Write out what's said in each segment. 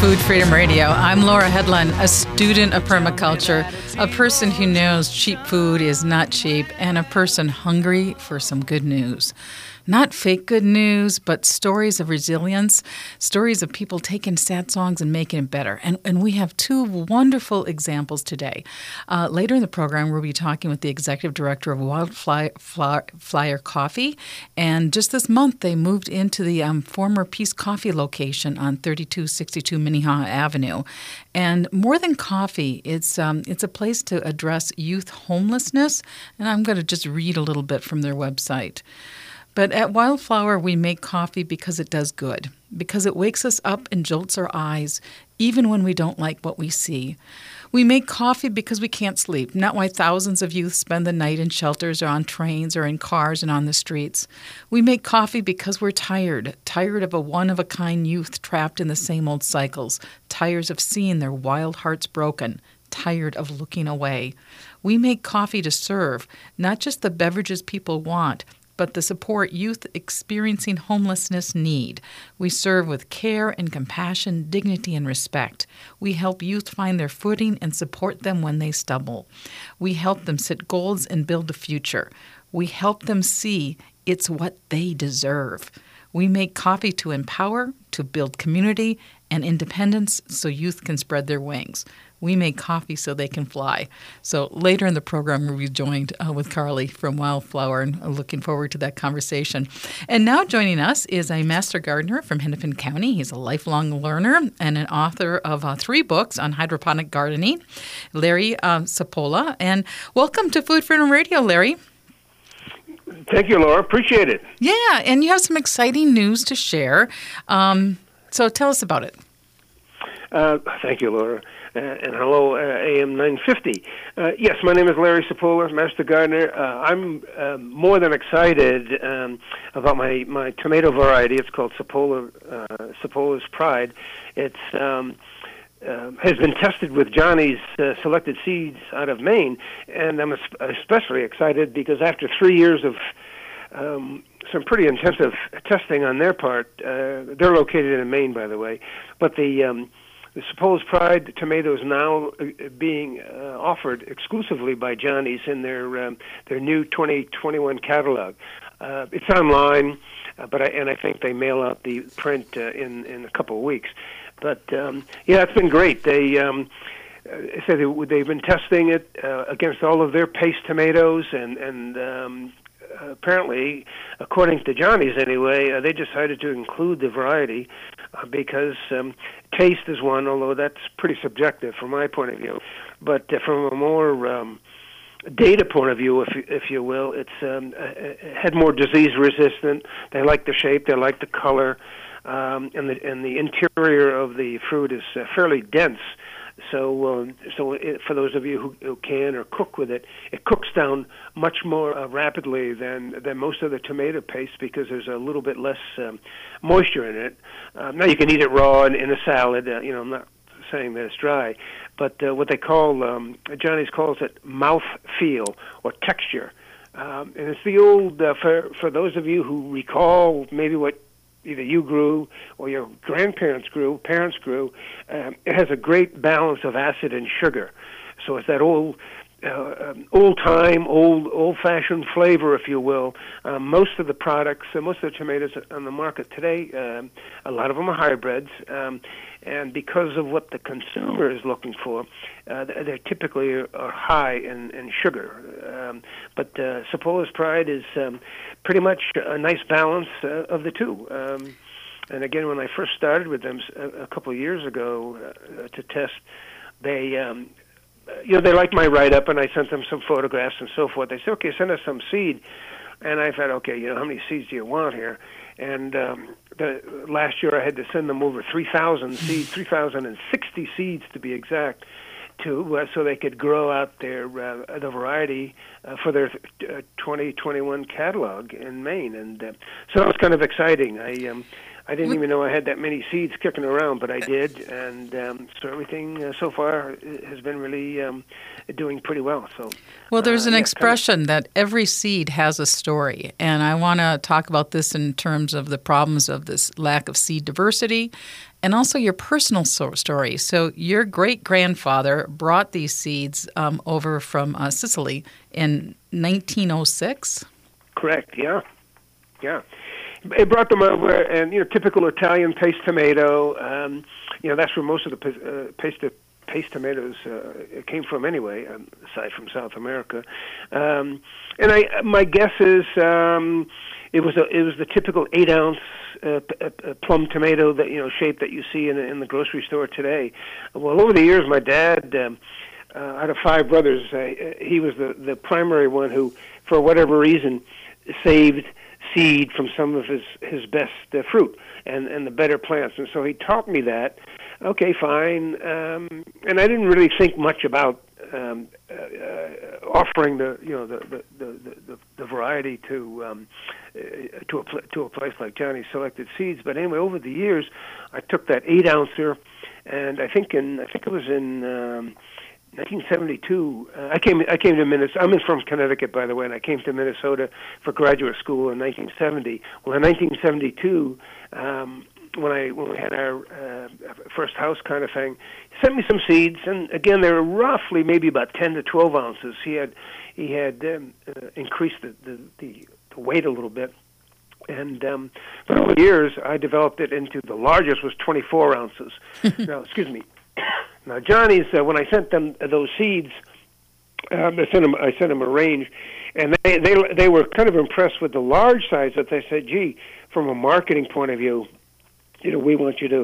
Food Freedom Radio. I'm Laura Headland, a student of permaculture, a person who knows cheap food is not cheap, and a person hungry for some good news not fake good news, but stories of resilience, stories of people taking sad songs and making it better. And, and we have two wonderful examples today. Uh, later in the program, we'll be talking with the executive director of Wildflyer Coffee. And just this month, they moved into the um, former Peace Coffee location on 3262 Minnehaha Avenue. And more than coffee, it's, um, it's a place to address youth homelessness. And I'm going to just read a little bit from their website. But at Wildflyer, we make coffee because it does good, because it wakes us up and jolts our eyes, even when we don't like what we see. We make coffee because we can't sleep, not why thousands of youth spend the night in shelters or on trains or in cars and on the streets. We make coffee because we're tired, tired of a one of a kind youth trapped in the same old cycles, tired of seeing their wild hearts broken, tired of looking away. We make coffee to serve, not just the beverages people want but the support youth experiencing homelessness need. We serve with care and compassion, dignity and respect. We help youth find their footing and support them when they stumble. We help them set goals and build a future. We help them see it's what they deserve. We make coffee to empower, to build community and independence so youth can spread their wings. We make coffee so they can fly. So later in the program, we'll be joined uh, with Carley from Wildflyer, and looking forward to that conversation. And now joining us is a master gardener from Hennepin County. He's a lifelong learner and an author of uh, three books on hydroponic gardening, Larry uh, Cipolla. And welcome to Food Freedom Radio, Larry. Thank you, Laura. Appreciate it. Yeah, and you have some exciting news to share. Um, so tell us about it. Uh, thank you, Laura. Uh, and hello, uh, AM 950. Uh, yes, my name is Larry Cipolla, Master Gardener. Uh, I'm uh, more than excited um, about my, my tomato variety. It's called Cipolla, uh, Cipolla's Pride. It's um, uh, has been tested with Johnny's uh, selected seeds out of Maine, and I'm especially excited because after three years of um, some pretty intensive testing on their part, uh, they're located in Maine, by the way, but the um, the Cipolla's Pride tomatoes now uh, being uh, offered exclusively by Johnny's in their um, their new 2021 catalog. Uh, it's online, uh, but I, and I think they mail out the print uh, in in a couple of weeks. But um, yeah, it's been great. They um, uh, said they, they've been testing it uh, against all of their paste tomatoes, and and um, apparently, according to Johnny's anyway, uh, they decided to include the variety uh, because um, taste is one, although that's pretty subjective from my point of view. But uh, from a more um, data point of view, if if you will, it's um, had more disease resistant. They like the shape, they like the color, um, and the and the interior of the fruit is uh, fairly dense. So, um, so it, for those of you who, who can or cook with it, it cooks down much more uh, rapidly than than most of the tomato paste because there's a little bit less um, moisture in it. Um, now you can eat it raw in, in a salad. Uh, you know, I'm not saying that it's dry, but uh, what they call um, Johnny's calls it mouth feel or texture. Um, and it's the old uh, for for those of you who recall maybe what either you grew or your grandparents grew, parents grew, um, it has a great balance of acid and sugar. So it's that old, uh, um, old time, old old fashioned flavor, if you will. Um, most of the products, uh, most of the tomatoes on the market today, um, a lot of them are hybrids. Um, and because of what the consumer is looking for, uh, they typically are high in, in sugar. Um, but uh, Cipolla's Pride is um, pretty much a nice balance uh, of the two. Um, and again, when I first started with them a, a couple of years ago uh, to test, they um, you know they liked my write up, and I sent them some photographs and so forth. They said, "Okay, send us some seed." And I thought, okay, you know, how many seeds do you want here? And um, the, last year I had to send them over 3,000 seeds, 3,060 seeds to be exact, to uh, so they could grow out their uh, the variety uh, for their uh, 2021 catalog in Maine. And uh, so that was kind of exciting. I um, I didn't even know I had that many seeds kicking around, but I did, and um, so everything uh, so far has been really um, doing pretty well. So, well, there's uh, an yeah, expression kind of, that every seed has a story, and I want to talk about this in terms of the problems of this lack of seed diversity, and also your personal story. So, your great grandfather brought these seeds um, over from uh, Sicily in 1906. Correct. Yeah. Yeah it brought them over, and you know, typical Italian paste tomato. Um, you know, that's where most of the uh, paste paste tomatoes uh, came from anyway, um, aside from South America. Um, and I, my guess is um, it was a, it was the typical eight ounce uh, p- uh, plum tomato that you know shape that you see in in the grocery store today. Well, over the years, my dad. Um, uh, out of five brothers, uh, he was the the primary one who, for whatever reason, saved seed from some of his his best uh, fruit and and the better plants. And so he taught me that. Okay, fine. Um, and I didn't really think much about um, uh, uh, offering the you know the the the, the, the variety to um, uh, to a pl- to a place like Johnny Selected Seeds. But anyway, over the years, I took that eight ouncer, and I think in I think it was in um, 1972, uh, I came. I came to Minnesota. I'm from Connecticut, by the way, and I came to Minnesota for graduate school in 1970. Well, in 1972, um, when I when we had our uh, first house kind of thing, he sent me some seeds, and again, they were roughly maybe about 10 to 12 ounces. He had he had um, uh, increased the, the the the weight a little bit. And um, but over the years, I developed it into the largest was 24 ounces. now, excuse me, now, Johnny's uh, when I sent them those seeds, um, I sent them I sent them a range, and they they they were kind of impressed with the large size. That they said, "Gee, from a marketing point of view, you know, we want you to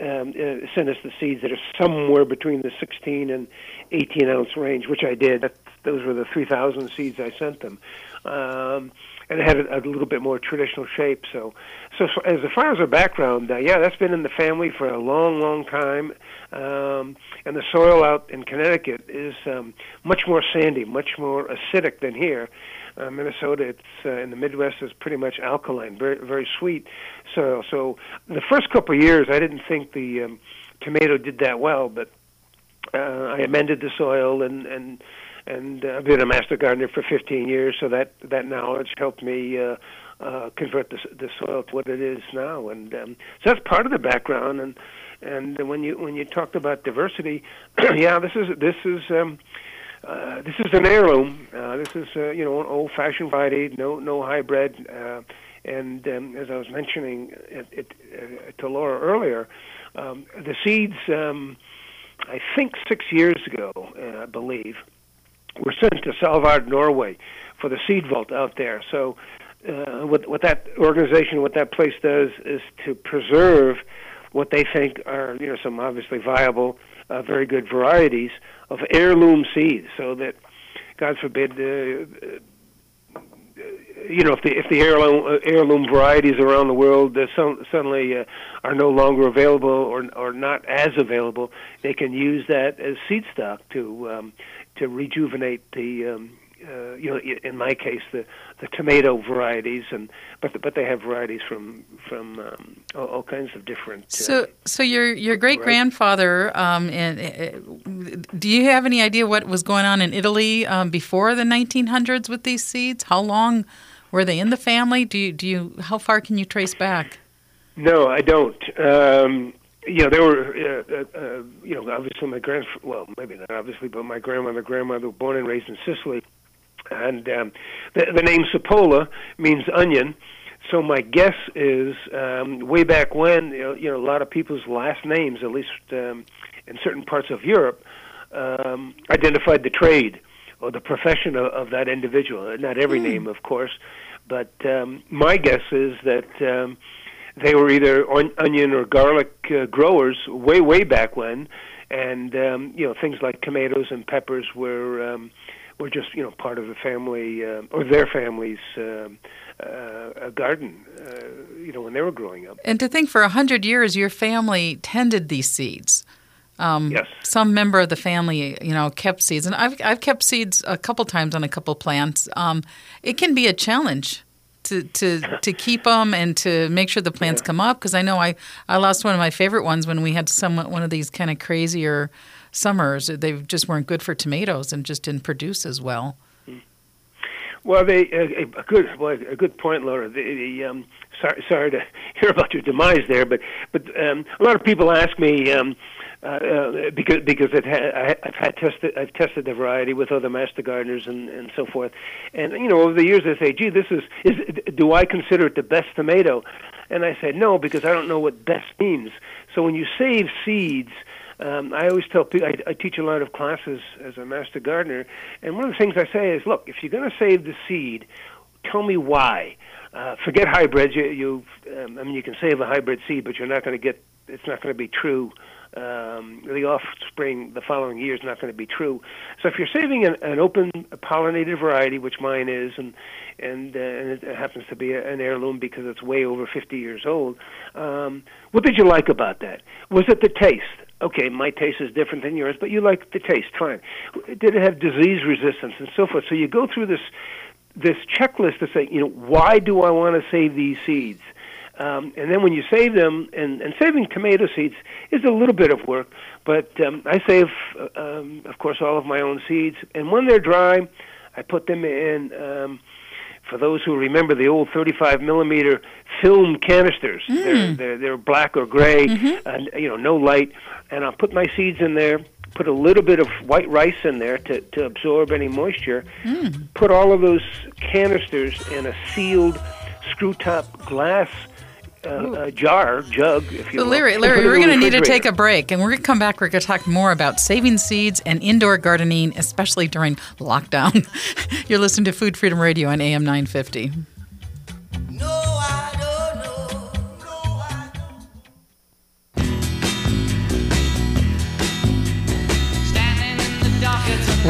um, uh, send us the seeds that are somewhere between the 16 and 18 ounce range," which I did. That, those were the 3,000 seeds I sent them. Um, and it had a, a little bit more traditional shape. So, so, so as far as our background, uh, yeah, that's been in the family for a long, long time. Um, and the soil out in Connecticut is um, much more sandy, much more acidic than here. Uh, Minnesota, it's uh, in the Midwest is pretty much alkaline, very, very sweet soil. So, the first couple of years, I didn't think the um, tomato did that well, but uh, I amended the soil and and and uh, I've been a master gardener for 15 years, so that that knowledge helped me uh, uh, convert the, the soil to what it is now, and um, so that's part of the background. And and when you when you talked about diversity, yeah, this is this is. Um, uh, this is an heirloom. Uh, this is, uh, you know, an old-fashioned variety, no, no hybrid. Uh, and um, as I was mentioning it, it, uh, to Laura earlier, um, the seeds, um, I think six years ago, uh, I believe, were sent to Svalbard, Norway, for the seed vault out there. So, uh, what what that organization, what that place does, is to preserve what they think are you know some obviously viable, uh, very good varieties of heirloom seeds, so that God forbid. Uh, you know, if the if the heirloom uh, heirloom varieties around the world uh, so, suddenly uh, are no longer available or or not as available, they can use that as seed stock to um, to rejuvenate the um, uh, you know in my case the the tomato varieties and but but they have varieties from from um, all, all, kinds of different uh, so so your your great grandfather um, and uh, do you have any idea what was going on in Italy um, before the 1900s with these seeds? How long were they in the family? Do you do you how far can you trace back? No I don't. Um, you know, they were, uh, uh, uh, you know, obviously my grand, well, maybe not obviously, but my grandmother, grandmother, were born and raised in Sicily, and um, the, the name Cipolla means onion. So my guess is, um, way back when, you know, you know, a lot of people's last names, at least um, in certain parts of Europe, um, identified the trade or the profession of, of that individual. Not every mm. name, of course, but um, my guess is that. Um, they were either on, onion or garlic uh, growers way way back when, and um, you know things like tomatoes and peppers were um, were just you know part of the family uh, or their family's uh, uh, garden, uh, you know when they were growing up. And to think for a hundred years your family tended these seeds. Um, yes. Some member of the family, you know, kept seeds, and I've I've kept seeds a couple times on a couple plants. Um, it can be a challenge to to to keep them and to make sure the plants Yeah. come up? Because I know I I lost one of my favorite ones when we had some one of these kind of crazier summers. They just weren't good for tomatoes and just didn't produce as well. Well, they a, a good well, a good point, Laura. The, the, um, sorry, sorry to hear about your demise there, but but um, a lot of people ask me um, uh, uh, because because it ha- I've had tested I've tested the variety with other master gardeners and and so forth, and you know over the years they say, gee, this is is do I consider it the best tomato? And I said no because I don't know what best means. So when you save seeds. Um, I always tell people, I, I teach a lot of classes as a master gardener, and one of the things I say is, look, if you're going to save the seed, tell me why. Uh, forget hybrids. You, you um, I mean, you can save a hybrid seed, but you're not going to get. It's not going to be true. Um, the offspring the following year is not going to be true. So if you're saving an, an open pollinated variety, which mine is, and and, uh, and it happens to be an heirloom because it's way over 50 years old, um, what did you like about that? Was it the taste? okay, my taste is different than yours, but you like the taste, fine. Did it have disease resistance and so forth? So you go through this this checklist to say, you know, why do I want to save these seeds? Um, and then when you save them, and, and saving tomato seeds is a little bit of work, but um, I save, uh, um, of course, all of my own seeds. And when they're dry, I put them in. Um, for those who remember the old 35 millimeter film canisters, mm. they're, they're they're black or gray, mm-hmm. and you know no light. And I'll put my seeds in there. Put a little bit of white rice in there to, to absorb any moisture. Mm. Put all of those canisters in a sealed screw top glass uh, a jar, jug, if you so will. Larry, Larry, we're going to need to take a break, and we're going to come back. We're going to talk more about saving seeds and indoor gardening, especially during lockdown. You're listening to Food Freedom Radio on AM 950.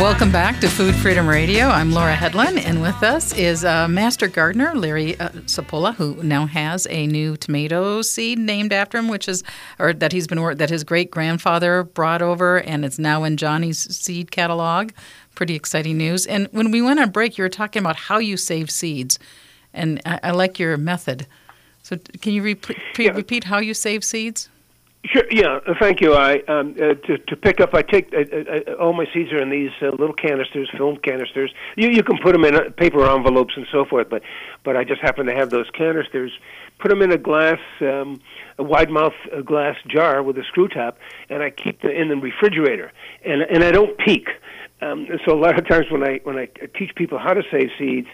Welcome back to Food Freedom Radio. I'm Laura Headland, and with us is uh, Master Gardener Larry uh, Cipolla, who now has a new tomato seed named after him, which is, or that he's been that his great grandfather brought over, and it's now in Johnny's seed catalog. Pretty exciting news. And when we went on break, you were talking about how you save seeds, and I, I like your method. So, can you repeat, Yeah. repeat how you save seeds? Sure. Yeah. uh, Thank you. I um, uh, to to pick up. I take uh, uh, all my seeds are in these uh, little canisters, film canisters. You you can put them in uh, paper envelopes and so forth, but but I just happen to have those canisters. Put them in a glass, um, a wide mouth uh, glass jar with a screw top, and I keep them in the refrigerator. And and I don't peek. Um, so a lot of times when I when I teach people how to save seeds,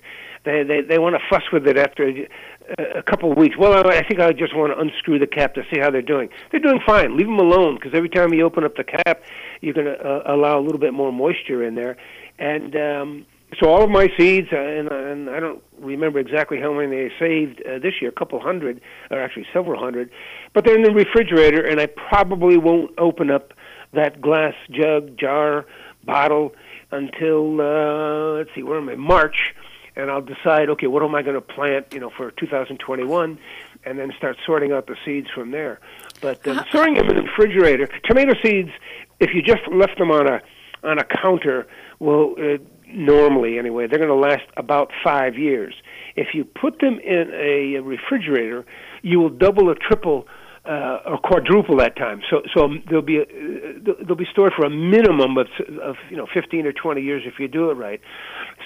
they they they want to fuss with it after a, a couple of weeks. Well, I, think I just want to unscrew the cap to see how they're doing. They're doing fine. Leave them alone because every time you open up the cap, you're going to uh, allow a little bit more moisture in there. And um, so all of my seeds, uh, and, and I don't remember exactly how many I saved uh, this year, a couple hundred, or actually several hundred, but they're in the refrigerator, and I probably won't open up that glass jug, jar, bottle until uh, let's see, where am I? March, and I'll decide, okay, what am I going to plant, you know, for 2021, and then start sorting out the seeds from there. But um, storing them in the refrigerator, tomato seeds, if you just left them on a on a counter, well, uh, normally anyway, they're going to last about five years. If you put them in a refrigerator, you will double or triple uh, or quadruple that time. So, so they'll be uh, they'll be stored for a minimum of of you know 15 or 20 years if you do it right.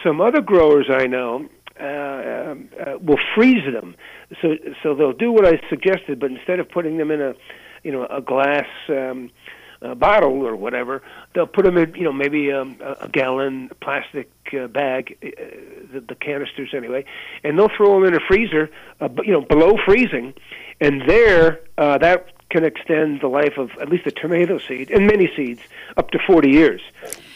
Some other growers I know uh, uh, will freeze them, so so they'll do what I suggested, but instead of putting them in a you know a glass. Um, uh, bottle or whatever, they'll put them in, you know, maybe um, a, a gallon plastic uh, bag, uh, the, the canisters anyway, and they'll throw them in a freezer, uh, you know, below freezing, and there uh, that can extend the life of at least a tomato seed and many seeds up to 40 years.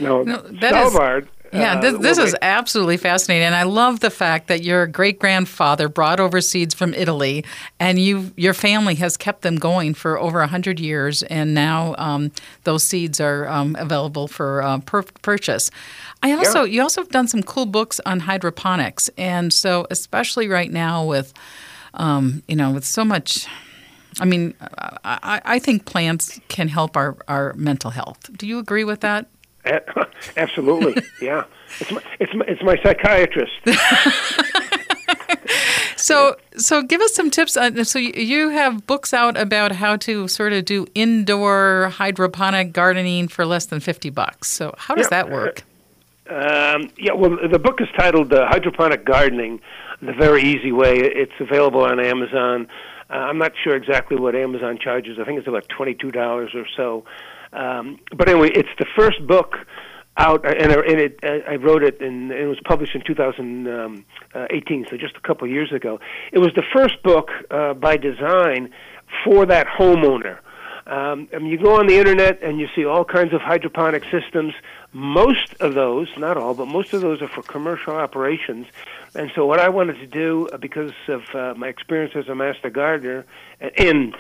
Now, No, that is- Svalbard. Yeah, uh, this, this is absolutely fascinating, and I love the fact that your great grandfather brought over seeds from Italy, and you your family has kept them going for over hundred years, and now um, those seeds are um, available for uh, pur- purchase. I also you also have done some cool books on hydroponics, and so especially right now with um, you know with so much. I mean, I, I I think plants can help our, our mental health. Do you agree with that? Absolutely, yeah. It's my, it's my, it's my psychiatrist. So, so give us some tips. On, so you have books out about how to sort of do indoor hydroponic gardening for less than fifty bucks. So how does yeah. that work? Um, yeah, well, the book is titled uh, "Hydroponic Gardening: The Very Easy Way." It's available on Amazon. Uh, I'm not sure exactly what Amazon charges. I think it's about twenty-two dollars or so. Um, but anyway, it's the first book out, and, and it, I wrote it, and it was published in 2018, so just a couple of years ago. It was the first book uh, by design for that homeowner. Um, I mean, you go on the internet and you see all kinds of hydroponic systems. Most of those, not all, but most of those are for commercial operations. And so, what I wanted to do, uh, because of uh, my experience as a master gardener, and uh,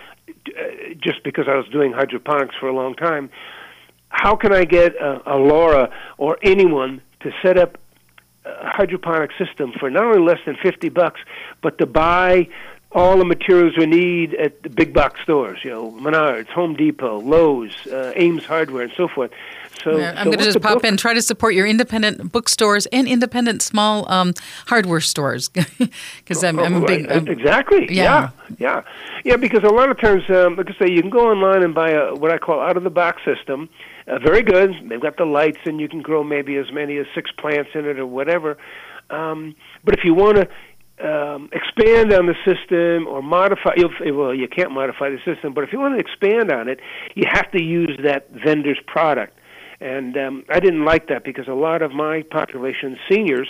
just because I was doing hydroponics for a long time, how can I get a, a Laura or anyone to set up a hydroponic system for not only less than 50 bucks, but to buy all the materials we need at the big box stores, you know, Menards, Home Depot, Lowe's, uh, Ames Hardware, and so forth. So, yeah, I'm so going to just pop book? in, try to support your independent bookstores and independent small um, hardware stores because I'm, I'm, a big I'm, exactly yeah. yeah. yeah yeah because a lot of times um, like I say you can go online and buy a what I call out of the box system uh, very good. They've got the lights, and you can grow maybe as many as six plants in it or whatever. Um, but if you want to um, expand on the system or modify, well, you can't modify the system, but if you want to expand on it, you have to use that vendor's product. And um, I didn't like that because a lot of my population, seniors,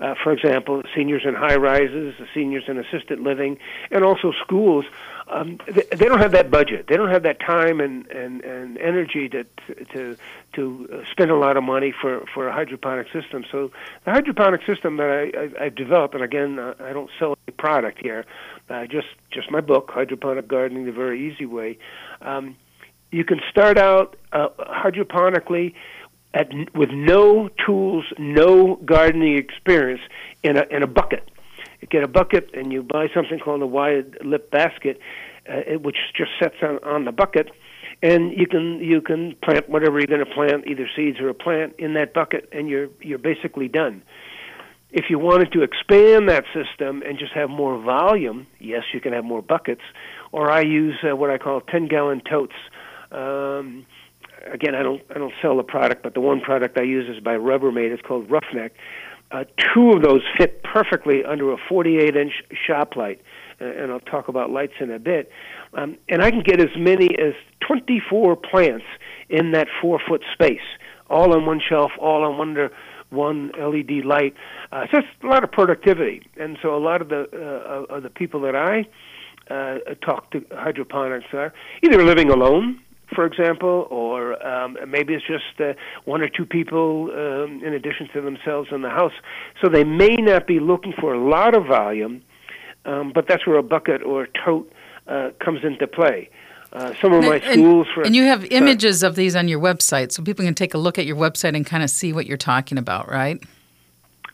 uh, for example, seniors in high rises, seniors in assisted living, and also schools, um, they, they don't have that budget. They don't have that time and, and, and energy to to to uh, spend a lot of money for, for a hydroponic system. So the hydroponic system that I, I, I've developed, and again, uh, I don't sell any product here, uh, just just my book, Hydroponic Gardening: The Very Easy Way. Um, you can start out uh, hydroponically at, with no tools, no gardening experience in a in a bucket. You get a bucket and you buy something called a wide lip basket, uh, which just sets on on the bucket, and you can you can plant whatever you're going to plant, either seeds or a plant, in that bucket, and you're you're basically done. If you wanted to expand that system and just have more volume, yes, you can have more buckets. Or I use uh, what I call 10 gallon totes. Um, again, I don't I don't sell the product, but the one product I use is by Rubbermaid. It's called Roughneck. Uh, two of those fit perfectly under a 48 inch shop light, and I'll talk about lights in a bit. Um, and I can get as many as 24 plants in that four foot space, all on one shelf, all on one one LED light. Uh, so it's a lot of productivity, and so a lot of the uh, of the people that I uh, talk to hydroponics are either living alone for example, or um, maybe it's just uh, one or two people um, in addition to themselves in the house. So they may not be looking for a lot of volume, um, but that's where a bucket or a tote uh, comes into play. Uh, some of my schools, for and you have images of these on your website, so people can take a look at your website and kind of see what you're talking about, right?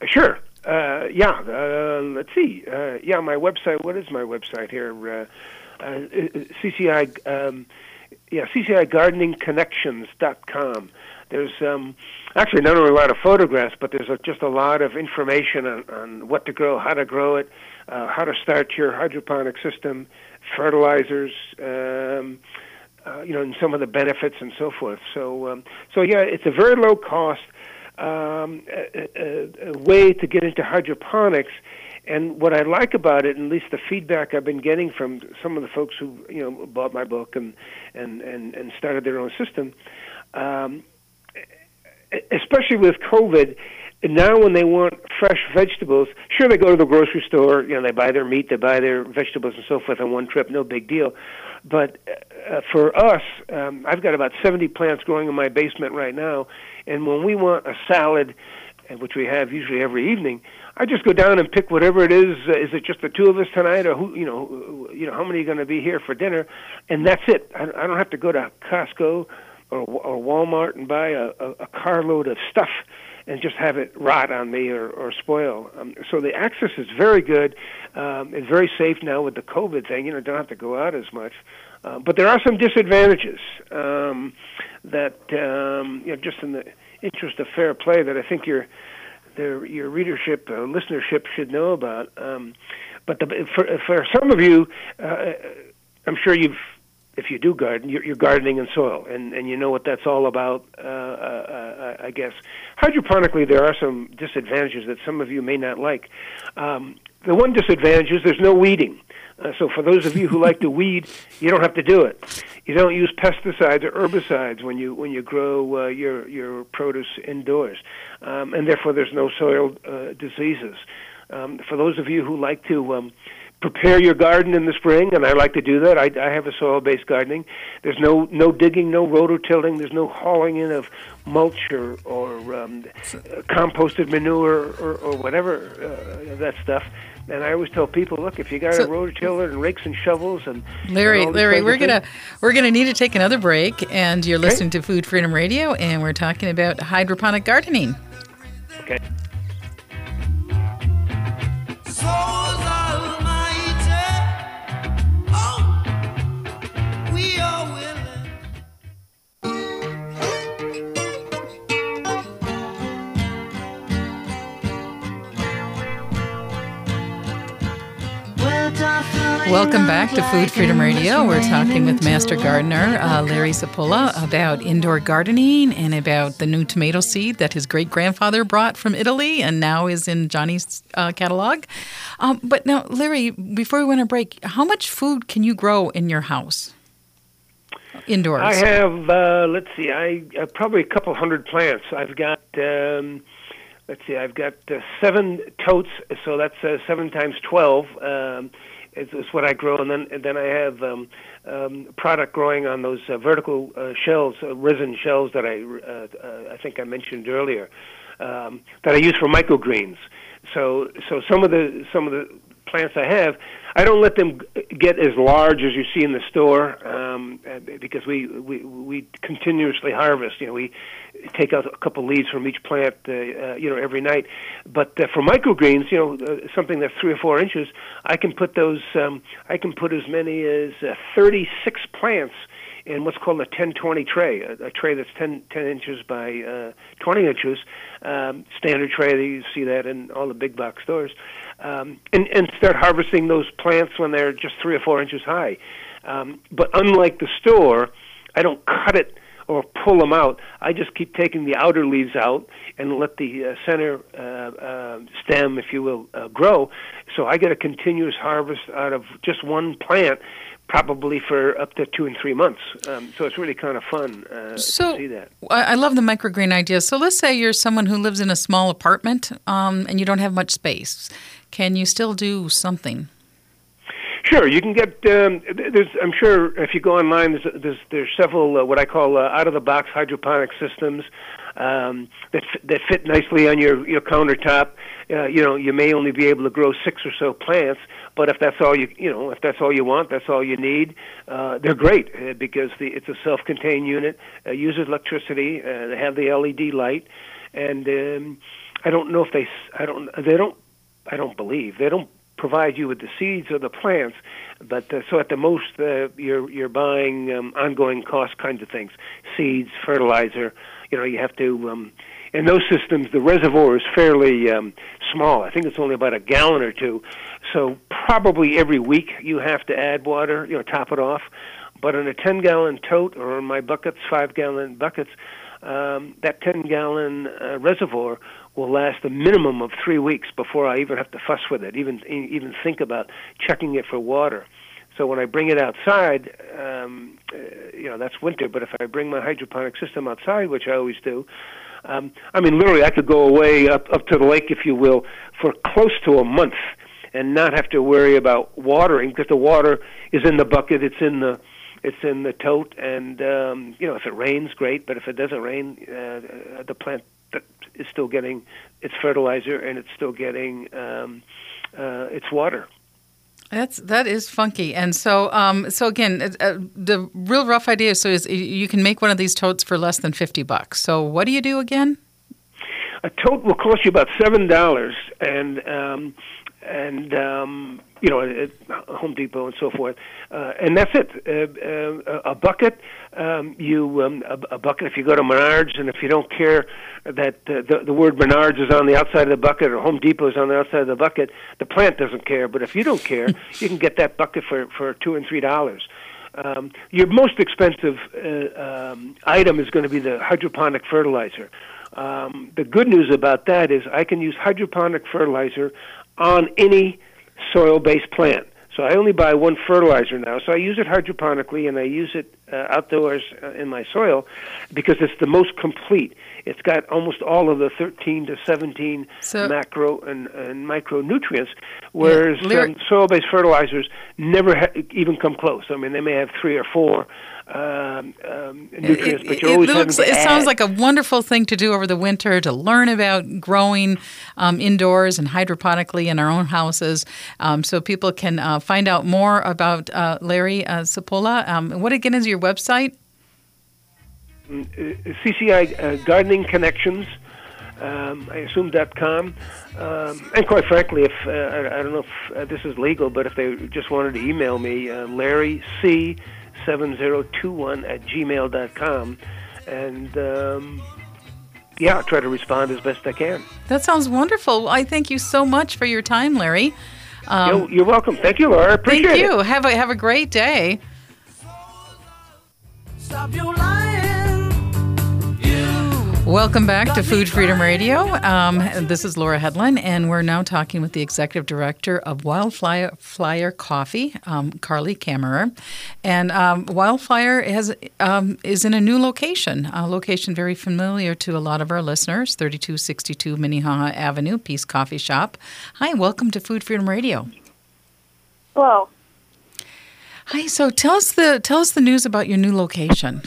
Sure. Uh, yeah. Uh, let's see. Uh, yeah, my website. What is my website here? CCI. Um, yeah, CCIGardeningConnections.com. There's um, actually not only a lot of photographs, but there's a, just a lot of information on, on what to grow, how to grow it, uh, how to start your hydroponic system, fertilizers, um, uh, you know, and some of the benefits and so forth. So, um, so yeah, it's a very low cost um, a, a, a way to get into hydroponics and what I like about it, at least the feedback I've been getting from some of the folks who you know bought my book and and and, and started their own system, um, especially with COVID. Now, when they want fresh vegetables, sure they go to the grocery store. You know, they buy their meat, they buy their vegetables, and so forth on one trip. No big deal. But uh, for us, um, I've got about 70 plants growing in my basement right now, and when we want a salad, which we have usually every evening, I just go down and pick whatever it is. Uh, is it just the two of us tonight, or who? You know, you know, how many are going to be here for dinner? And that's it. I, I don't have to go to Costco or, or Walmart and buy a, a, a carload of stuff and just have it rot on me or, or spoil. Um, so the access is very good. Um, it's very safe now with the COVID thing. You know, don't have to go out as much. Uh, but there are some disadvantages um, that um, you know, just in the interest of fair play, that I think you're their, your readership, uh, listenership should know about. Um, but the, for for some of you, uh, I'm sure you've if you do garden, you're, gardening in soil, and and you know what that's all about. Uh, uh, I guess hydroponically, there are some disadvantages that some of you may not like. Um, the one disadvantage is there's no weeding. Uh, so for those of you who like to weed, you don't have to do it. You don't use pesticides or herbicides when you when you grow uh, your your produce indoors, um, and therefore there's no soil uh, diseases. Um, for those of you who like to um, prepare your garden in the spring, and I like to do that. I, I have a soil-based gardening. There's no no digging, no rototilling. There's no hauling in of mulch or or um, composted manure or, or whatever uh, that stuff. And I always tell people, look, if you got so, a rototiller and rakes and shovels and Larry, and Larry, we're gonna we're gonna need to take another break. And you're okay. listening to Food Freedom Radio, and we're talking about hydroponic gardening. Okay. Welcome back to Food Freedom Radio. We're talking with Master Gardener uh, Larry Cipolla about indoor gardening and about the new tomato seed that his great grandfather brought from Italy and now is in Johnny's uh, catalog. Um, but now, Larry, before we went on break, how much food can you grow in your house? Indoors. I have, uh, let's see, I uh, probably a couple hundred plants. I've got. Um, let's see, I've got uh, seven totes, so that's uh, seven times twelve. Um, is, is what I grow, and then and then I have um, um, product growing on those uh, vertical uh, shells, uh, resin shells that I uh, uh, I think I mentioned earlier, um, that I use for microgreens. So so some of the some of the plants I have, I don't let them get as large as you see in the store um, because we, we we continuously harvest. You know, we take out a couple leaves from each plant, uh, uh, you know, every night. But uh, for microgreens, you know, uh, something that's three or four inches, I can put those. Um, I can put as many as uh, 36 plants in what's called a 10-20 tray, a, a tray that's 10, 10 inches by uh, 20 inches, um, standard tray. That you see that in all the big box stores, um, and and start harvesting those plants when they're just three or four inches high. Um, but unlike the store, I don't cut it or pull them out. I just keep taking the outer leaves out and let the uh, center uh, uh, stem, if you will, uh, grow. So I get a continuous harvest out of just one plant, probably for up to two and three months. Um, so it's really kind of fun uh, so, to see that. I love the microgreen idea. So let's say you're someone who lives in a small apartment um, and you don't have much space. Can you still do something? Sure, you can get. Um, there's, I'm sure if you go online, there's there's, there's several uh, what I call uh, out of the box hydroponic systems um, that f- that fit nicely on your your countertop. Uh, you know, you may only be able to grow six or so plants, but if that's all you you know, if that's all you want, that's all you need. Uh, they're great uh, because the it's a self-contained unit, uh, uses electricity. Uh, they have the LED light, and um, I don't know if they I don't they don't I don't believe they don't provide you with the seeds or the plants, but uh, so at the most uh, you're you're buying um, ongoing cost kinds of things, seeds, fertilizer. You know, you have to. Um, in those systems, the reservoir is fairly um, small. I think it's only about a gallon or two. So probably every week you have to add water. You know, top it off. But in a 10-gallon tote or in my buckets, five-gallon buckets, um, that 10-gallon uh, reservoir will last a minimum of three weeks before I even have to fuss with it, even even think about checking it for water. So when I bring it outside, um, uh, you know that's winter. But if I bring my hydroponic system outside, which I always do, um, I mean literally I could go away up up to the lake, if you will, for close to a month and not have to worry about watering because the water is in the bucket, it's in the it's in the tote, and um, you know if it rains, great. But if it doesn't rain, uh, the plant is still getting its fertilizer and it's still getting um, uh, its water. That's that is funky, and so um, so again, uh, uh, the real rough idea so is you can make one of these totes for less than fifty bucks. So what do you do again? A tote will cost you about seven dollars, and um, and um, you know, at Home Depot and so forth, uh, and that's it. Uh, uh, a bucket, um, you um, a, a bucket. If you go to Menards, and if you don't care that uh, the the word Menards is on the outside of the bucket or Home Depot is on the outside of the bucket, the plant doesn't care. But if you don't care, you can get that bucket for for two and three dollars. Um, your most expensive uh, um, item is going to be the hydroponic fertilizer. Um, the good news about that is I can use hydroponic fertilizer on any soil-based plant. So I only buy one fertilizer now. So I use it hydroponically and I use it uh, outdoors uh, in my soil because it's the most complete. It's got almost all of the 13 to 17 so, macro and, and micronutrients, whereas yeah, um, soil-based fertilizers never ha- even come close. I mean, they may have three or four, um, um, nutrients, it, but you're always it looks, It add. sounds like a wonderful thing to do over the winter to learn about growing um, indoors and hydroponically in our own houses, um, so people can uh, find out more about uh, Larry uh, Cipolla. Um, what again is your website? Mm, uh, CCI uh, Gardening Connections. Um, I assume Dot .com. Um, and quite frankly, if uh, I, I, don't know if uh, this is legal, but if they just wanted to email me, uh, Larry C 7021 at gmail.com. And um, yeah, I'll try to respond as best I can. That sounds wonderful. I thank you so much for your time, Larry. Um, you're, you're, welcome. Thank you, Laura. Appreciate thank you. It. Have a have a great day. Welcome back to Food Freedom Radio. Um, this is Laura Headland, and we're now talking with the executive director of Wildfire Flyer Coffee, um, Carley Kammerer. And um, Wildflyer has um, is in a new location, a location very familiar to a lot of our listeners, 3262 Minnehaha Avenue, Peace Coffee Shop. Hi, welcome to Food Freedom Radio. Hello. Hi. So tell us the tell us the news about your new location.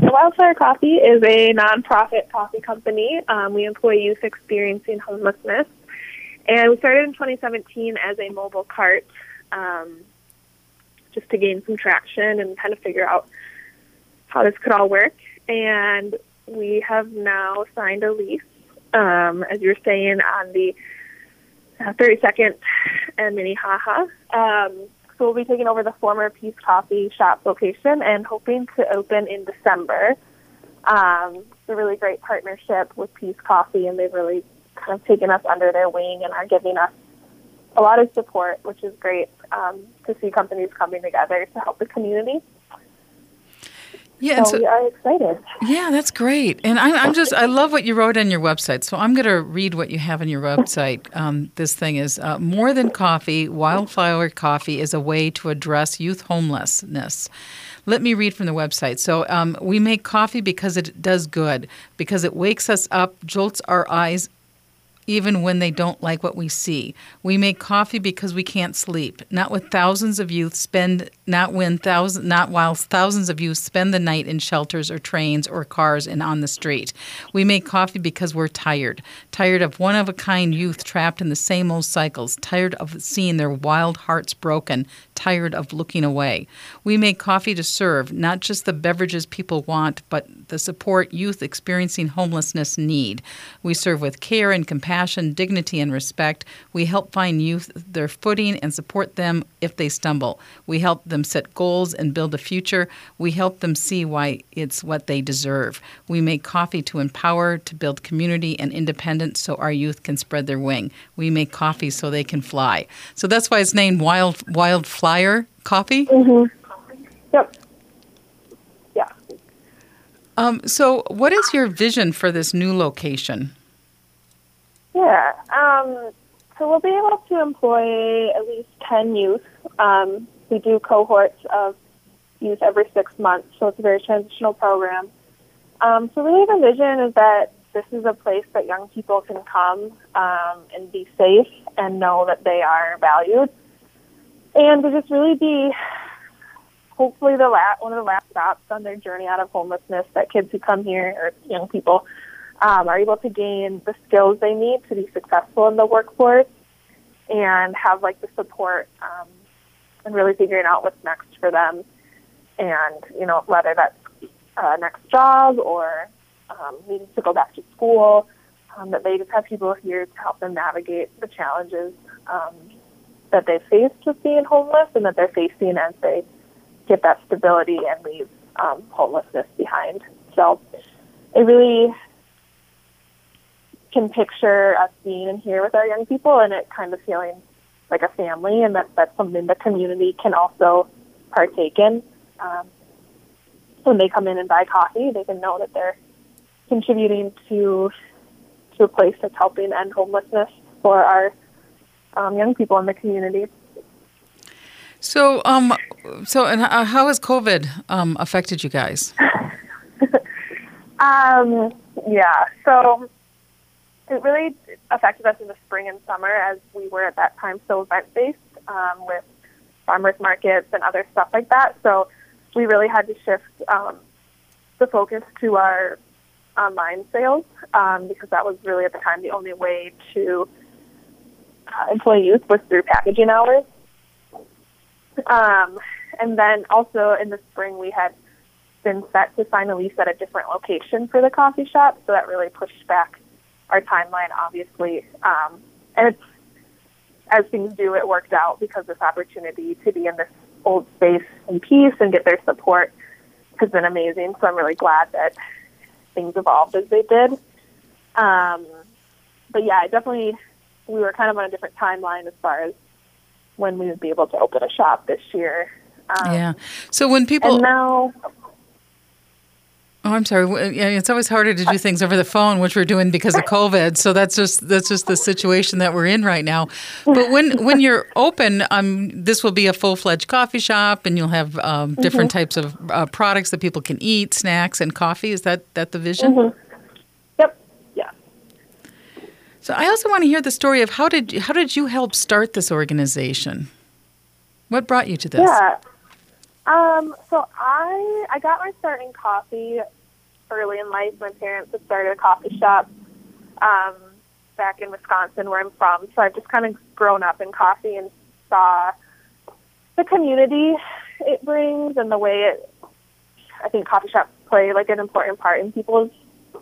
The Wildflyer Coffee is a nonprofit coffee company. Um, we employ youth experiencing homelessness. And we started in 2017 as a mobile cart um, just to gain some traction and kind of figure out how this could all work. And we have now signed a lease, um, as you were saying, on the uh, 32nd and Minnehaha. Um, so we'll be taking over the former Peace Coffee shop location and hoping to open in December. Um, it's a really great partnership with Peace Coffee, and they've really kind of taken us under their wing and are giving us a lot of support, which is great um, to see companies coming together to help the community. Yeah, so, so, we are excited. Yeah, that's great. And I'm, I'm, just, I love what you wrote on your website. So I'm going to read what you have on your website. Um, this thing is uh, more than coffee, Wildflyer Coffee is a way to address youth homelessness. Let me read from the website. So um, we make coffee because it does good, because it wakes us up, jolts our eyes even when they don't like what we see. We make coffee because we can't sleep. Not with thousands of youth spend not when thousands not while thousands of youth spend the night in shelters or trains or cars and on the street. We make coffee because we're tired. Tired of one of a kind youth trapped in the same old cycles, tired of seeing their wild hearts broken, tired of looking away. We make coffee to serve, not just the beverages people want, but the support youth experiencing homelessness need. We serve with care and compassion, dignity, and respect. We help find youth their footing and support them if they stumble. We help them set goals and build a future. We help them see why it's what they deserve. We make coffee to empower, to build community and independence so our youth can spread their wing. We make coffee so they can fly. So that's why it's named Wild Wild Flyer Coffee. Mm-hmm. Yep. Yeah. Um, so, what is your vision for this new location? Yeah. Um, so we'll be able to employ at least 10 youth. Um, we do cohorts of youth every six months, so it's a very transitional program. Um, so really the vision is that this is a place that young people can come um, and be safe and know that they are valued. And to just really be hopefully the last, one of the last stops on their journey out of homelessness that kids who come here or young people um, are able to gain the skills they need to be successful in the workforce and have like the support um, and really figuring out what's next for them and you know whether that's uh, next job or um, needing to go back to school um, that they just have people here to help them navigate the challenges um, that they faced with being homeless and that they're facing as they get that stability and leave um, homelessness behind. So it really can picture us being in here with our young people and it kind of feeling like a family and that that's something the community can also partake in. Um, when they come in and buy coffee, they can know that they're contributing to to a place that's helping end homelessness for our um, young people in the community. So, um, so and how has COVID um, affected you guys? um, yeah, so it really affected us in the spring and summer as we were at that time so event based um, with farmers markets and other stuff like that. So we really had to shift um, the focus to our online sales um, because that was really at the time the only way to uh, employ youth was through packaging hours. Um, and then also in the spring we had been set to sign a lease at a different location for the coffee shop, so that really pushed back our timeline, obviously. Um, and it's, as things do, it worked out because this opportunity to be in this old space in peace and get their support has been amazing. So I'm really glad that things evolved as they did. Um, but yeah, definitely we were kind of on a different timeline as far as when we would be able to open a shop this year. Um, yeah. So when people and now Oh, I'm sorry. Yeah, it's always harder to do things over the phone, which we're doing because of COVID. So that's just that's just the situation that we're in right now. But when when you're open, um, this will be a full fledged coffee shop, and you'll have um, different mm-hmm. types of uh, products that people can eat, snacks and coffee. Is that that the vision? Mm-hmm. Yep. Yeah. So I also want to hear the story of how did how did you help start this organization? What brought you to this? Yeah. Um, so I I got my start in coffee early in life. My parents had started a coffee shop um, back in Wisconsin, where I'm from. So I've just kind of grown up in coffee and saw the community it brings and the way it. I think coffee shops play like an important part in people's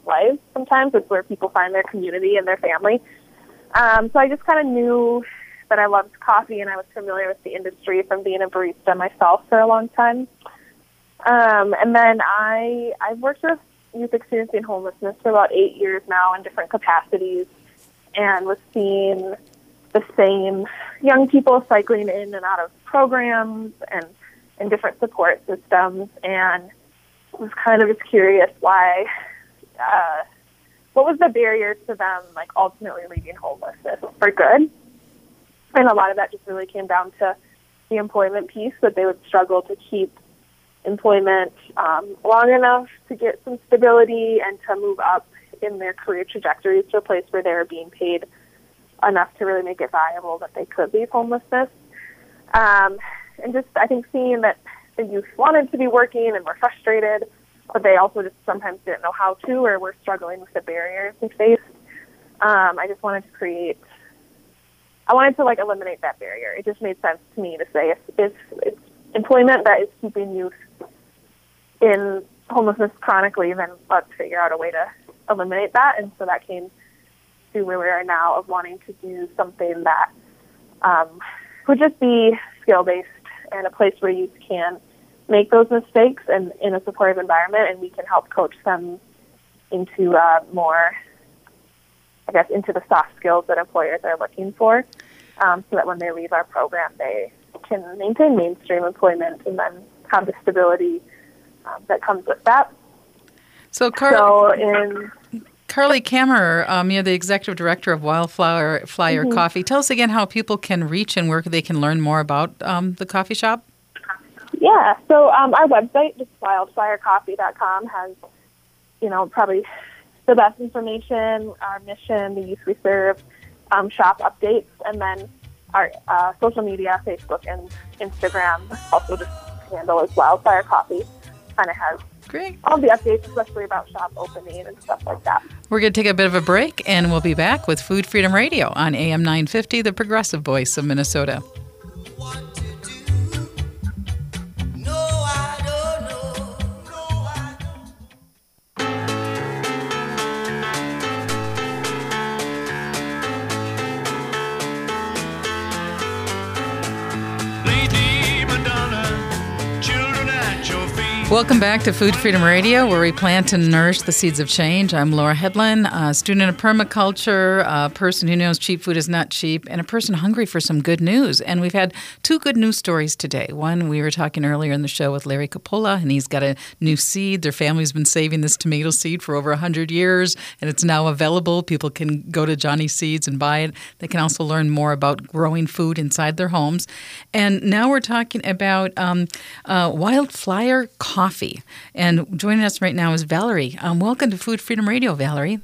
lives. Sometimes it's where people find their community and their family. Um, so I just kind of knew that I loved coffee and I was familiar with the industry from being a barista myself for a long time. Um, and then I I've worked with youth experiencing homelessness for about eight years now in different capacities and was seeing the same young people cycling in and out of programs and in different support systems. And was kind of just curious why uh, what was the barrier to them like ultimately leaving homelessness for good? And a lot of that just really came down to the employment piece that they would struggle to keep employment um, long enough to get some stability and to move up in their career trajectories to a place where they were being paid enough to really make it viable that they could leave homelessness. Um, and just, I think, seeing that the youth wanted to be working and were frustrated, but they also just sometimes didn't know how to or were struggling with the barriers they faced. Um, I just wanted to create I wanted to like eliminate that barrier. It just made sense to me to say if, if it's employment that is keeping youth in homelessness chronically, then let's figure out a way to eliminate that. And so that came to where we are now of wanting to do something that um, would just be skill based and a place where youth can make those mistakes and in a supportive environment, and we can help coach them into uh, more, I guess, into the soft skills that employers are looking for, um, so that when they leave our program, they can maintain mainstream employment and then have the stability that comes with that. So, Car- so in Carley Kammerer, um, you're the executive director of Wildflower Flyer mm-hmm. Coffee. Tell us again how people can reach and where they can learn more about um, the coffee shop. Yeah, so um, our website, just wildflyercoffee.com, has you know probably the best information, our mission, the youth we serve, um, shop updates, and then our uh, social media, Facebook and Instagram, also just handle as Wildflyer Coffee kind of has Great. all the updates, especially about shop opening and stuff like that. We're going to take a bit of a break, and we'll be back with Food Freedom Radio on AM 950, the progressive voice of Minnesota. Welcome back to Food Freedom Radio, where we plant and nourish the seeds of change. I'm Laura Hedlund, a student of permaculture, a person who knows cheap food is not cheap, and a person hungry for some good news. And we've had two good news stories today. One, we were talking earlier in the show with Larry Cipolla, and he's got a new seed. Their family's been saving this tomato seed for over 100 years, and it's now available. People can go to Johnny Seeds and buy it. They can also learn more about growing food inside their homes. And now we're talking about um, uh, Wildflyer coffee. And joining us right now is Valerie. Um, welcome to Food Freedom Radio, Valerie.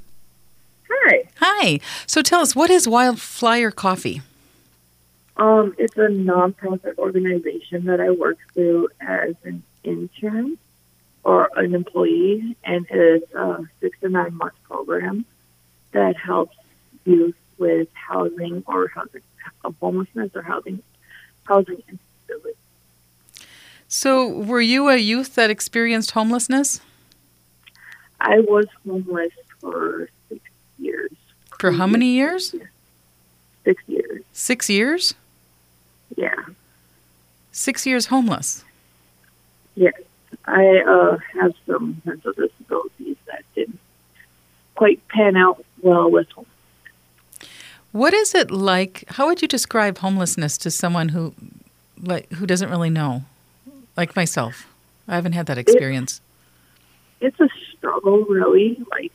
Hi. Hi. So tell us, what is Wildflyer Coffee? Um, it's a nonprofit organization that I work through as an intern or an employee, and it's a six to nine month program that helps youth with housing or housing, homelessness or housing, housing instability. So, were you a youth that experienced homelessness? I was homeless for six years. For how many years? Six years. Six years? Yeah. Six years homeless? Yes. I uh, have some mental disabilities that didn't quite pan out well with homelessness. What is it like? How would you describe homelessness to someone who, like, who doesn't really know? Like myself. I haven't had that experience. It, it's a struggle, really. Like,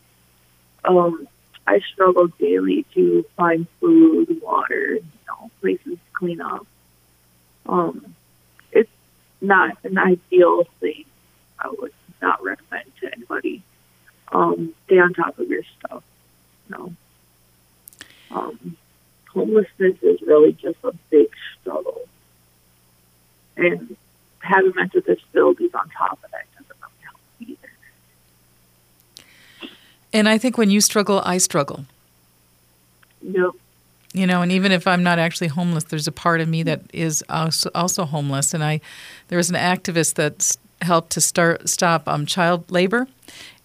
um, I struggle daily to find food, water, you know, places to clean up. Um, it's not an ideal thing. I would not recommend to anybody. Um, stay on top of your stuff. You know, um, homelessness is really just a big struggle, and having mental disabilities on top of that doesn't really help either. And I think when you struggle, I struggle. Yep. You know, and even if I'm not actually homeless, there's a part of me that is also, also homeless. And I, there was an activist that helped to start stop um, child labor,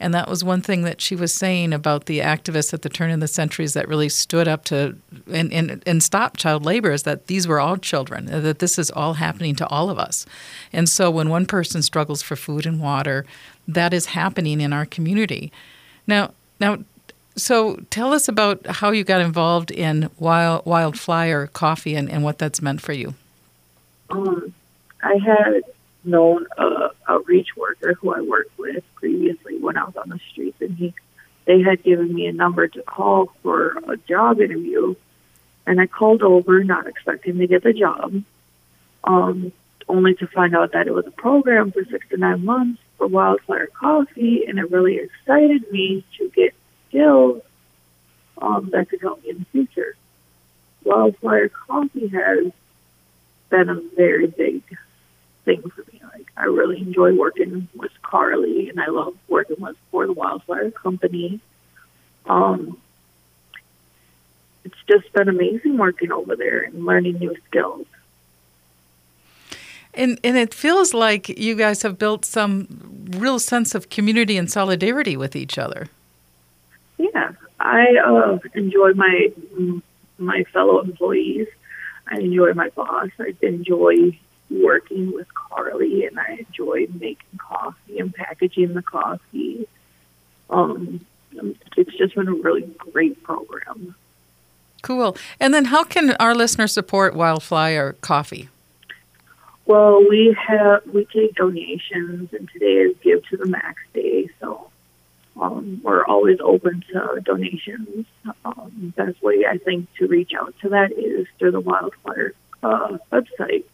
and that was one thing that she was saying about the activists at the turn of the centuries that really stood up to and, and, and stop child labor is that these were all children, that this is all happening to all of us. And so when one person struggles for food and water, that is happening in our community. Now, now, so tell us about how you got involved in Wild, Wildflyer Coffee and, and what that's meant for you. Um, I had known a outreach worker who I worked with previously when I was on the streets, and he they had given me a number to call for a job interview, and I called over, not expecting to get the job, um, only to find out that it was a program for six to nine months for Wildflyer Coffee, and it really excited me to get skills um, that could help me in the future. Wildflyer Coffee has been a very big thing for me. Like I really enjoy working with Carley, and I love working with for the Wildflyer Company. Um, it's just been amazing working over there and learning new skills. And and it feels like you guys have built some real sense of community and solidarity with each other. Yeah, I uh, enjoy my my fellow employees. I enjoy my boss. I enjoy working with Carley, and I enjoy making coffee and packaging the coffee. Um, it's just been a really great program. Cool. And then, how can our listeners support Wildflyer Coffee? Well, we have we take donations, and today is Give to the Max Day, so um, we're always open to donations. Um, best way I think to reach out to that is through the Wildflyer uh, website.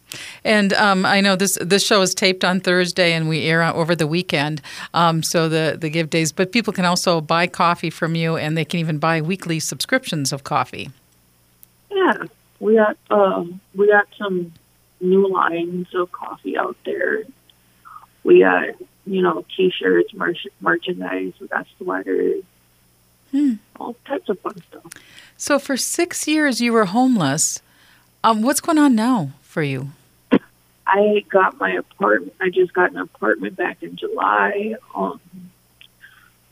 And um, I know this this show is taped on Thursday, and we air over the weekend. Um, so the the give days, but people can also buy coffee from you, and they can even buy weekly subscriptions of coffee. Yeah, we got um, we got some new lines of coffee out there. We got you know t-shirts, merch- merchandise. We got sweaters. Hmm. All types of fun stuff. So for six years you were homeless. Um, what's going on now for you? I got my apartment. I just got an apartment back in July. Um,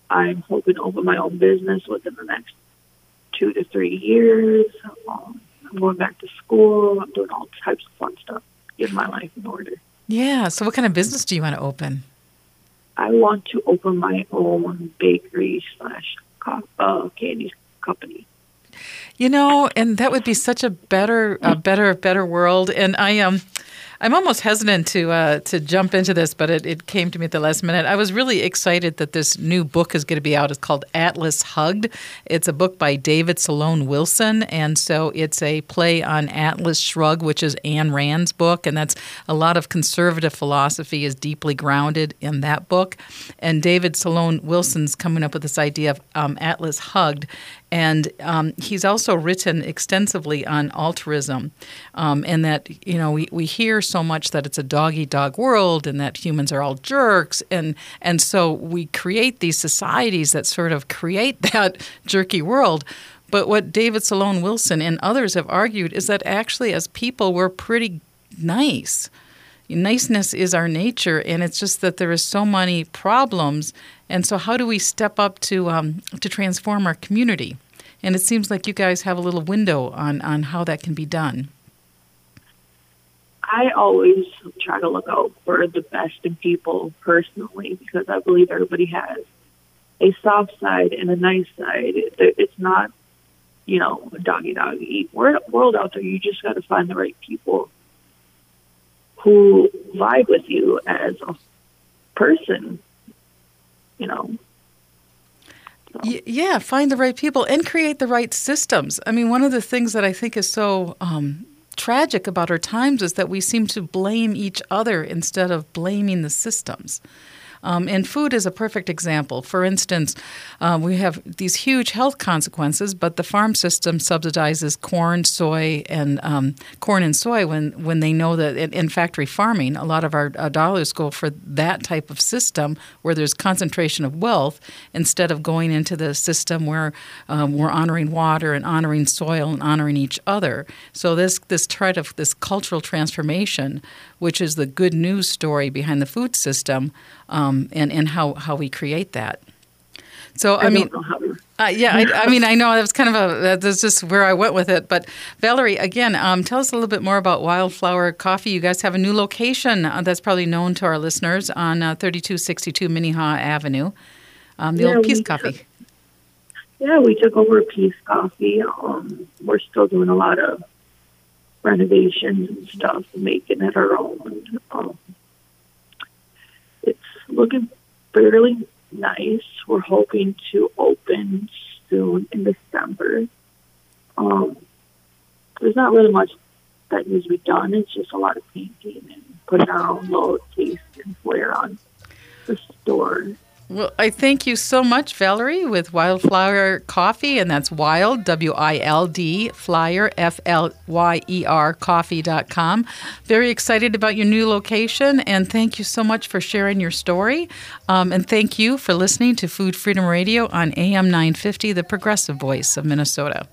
I'm hoping to open my own business within the next two to three years. Um, I'm going back to school. I'm doing all types of fun stuff, getting my life in order. Yeah. So, what kind of business do you want to open? I want to open my own bakery slash uh, candy company. You know, and that would be such a better, a better, better world. And I um, I'm almost hesitant to uh, to jump into this, but it, it came to me at the last minute. I was really excited that this new book is going to be out. It's called Atlas Hugged. It's a book by David Sloan Wilson, and so it's a play on Atlas Shrugged, which is Ayn Rand's book, and that's a lot of conservative philosophy is deeply grounded in that book. And David Sloan Wilson's coming up with this idea of um, Atlas Hugged, and um, he's also written extensively on altruism, um, and that you know we, we hear so much that it's a dog eat dog world, and that humans are all jerks, and and so we create these societies that sort of create that jerky world. But what David Sloan Wilson and others have argued is that actually, as people, we're pretty nice. Niceness is our nature, and it's just that there is so many problems. And so, how do we step up to um, to transform our community? And it seems like you guys have a little window on, on how that can be done. I always try to look out for the best in people personally because I believe everybody has a soft side and a nice side. It's not, you know, a doggy dog eat world out there. You just got to find the right people who vibe with you as a person, you know. Yeah, find the right people and create the right systems. I mean, one of the things that I think is so um, tragic about our times is that we seem to blame each other instead of blaming the systems. Um, and food is a perfect example. For instance, um, we have these huge health consequences, but the farm system subsidizes corn, soy, and um, corn and soy when, when they know that in, in factory farming, a lot of our, our, dollars go for that type of system where there's concentration of wealth instead of going into the system where um, we're honoring water and honoring soil and honoring each other. So this this threat of this cultural transformation, which is the good news story behind the food system, um, and and how how we create that. So I, I mean, uh, yeah, I, I, mean, I know that was kind of a that's just where I went with it. But Valerie, again, um, tell us a little bit more about Wildflyer Coffee. You guys have a new location uh, that's probably known to our listeners on uh, 3262 Minnehaha Avenue, um, the yeah, old Peace Coffee. Took, yeah, we took over Peace Coffee. Um, we're still doing a lot of renovations and stuff, making it our own. Um, looking fairly nice. We're hoping to open soon in December. Um, there's not really much that needs to be done. It's just a lot of painting and putting our own little taste and flair on the store. Well, I thank you so much, Valerie, with Wildflyer Coffee, and that's Wild, W I L D, Flyer, F L Y E R, coffee.com. Very excited about your new location, and thank you so much for sharing your story. Um, and thank you for listening to Food Freedom Radio on AM 950, the progressive voice of Minnesota.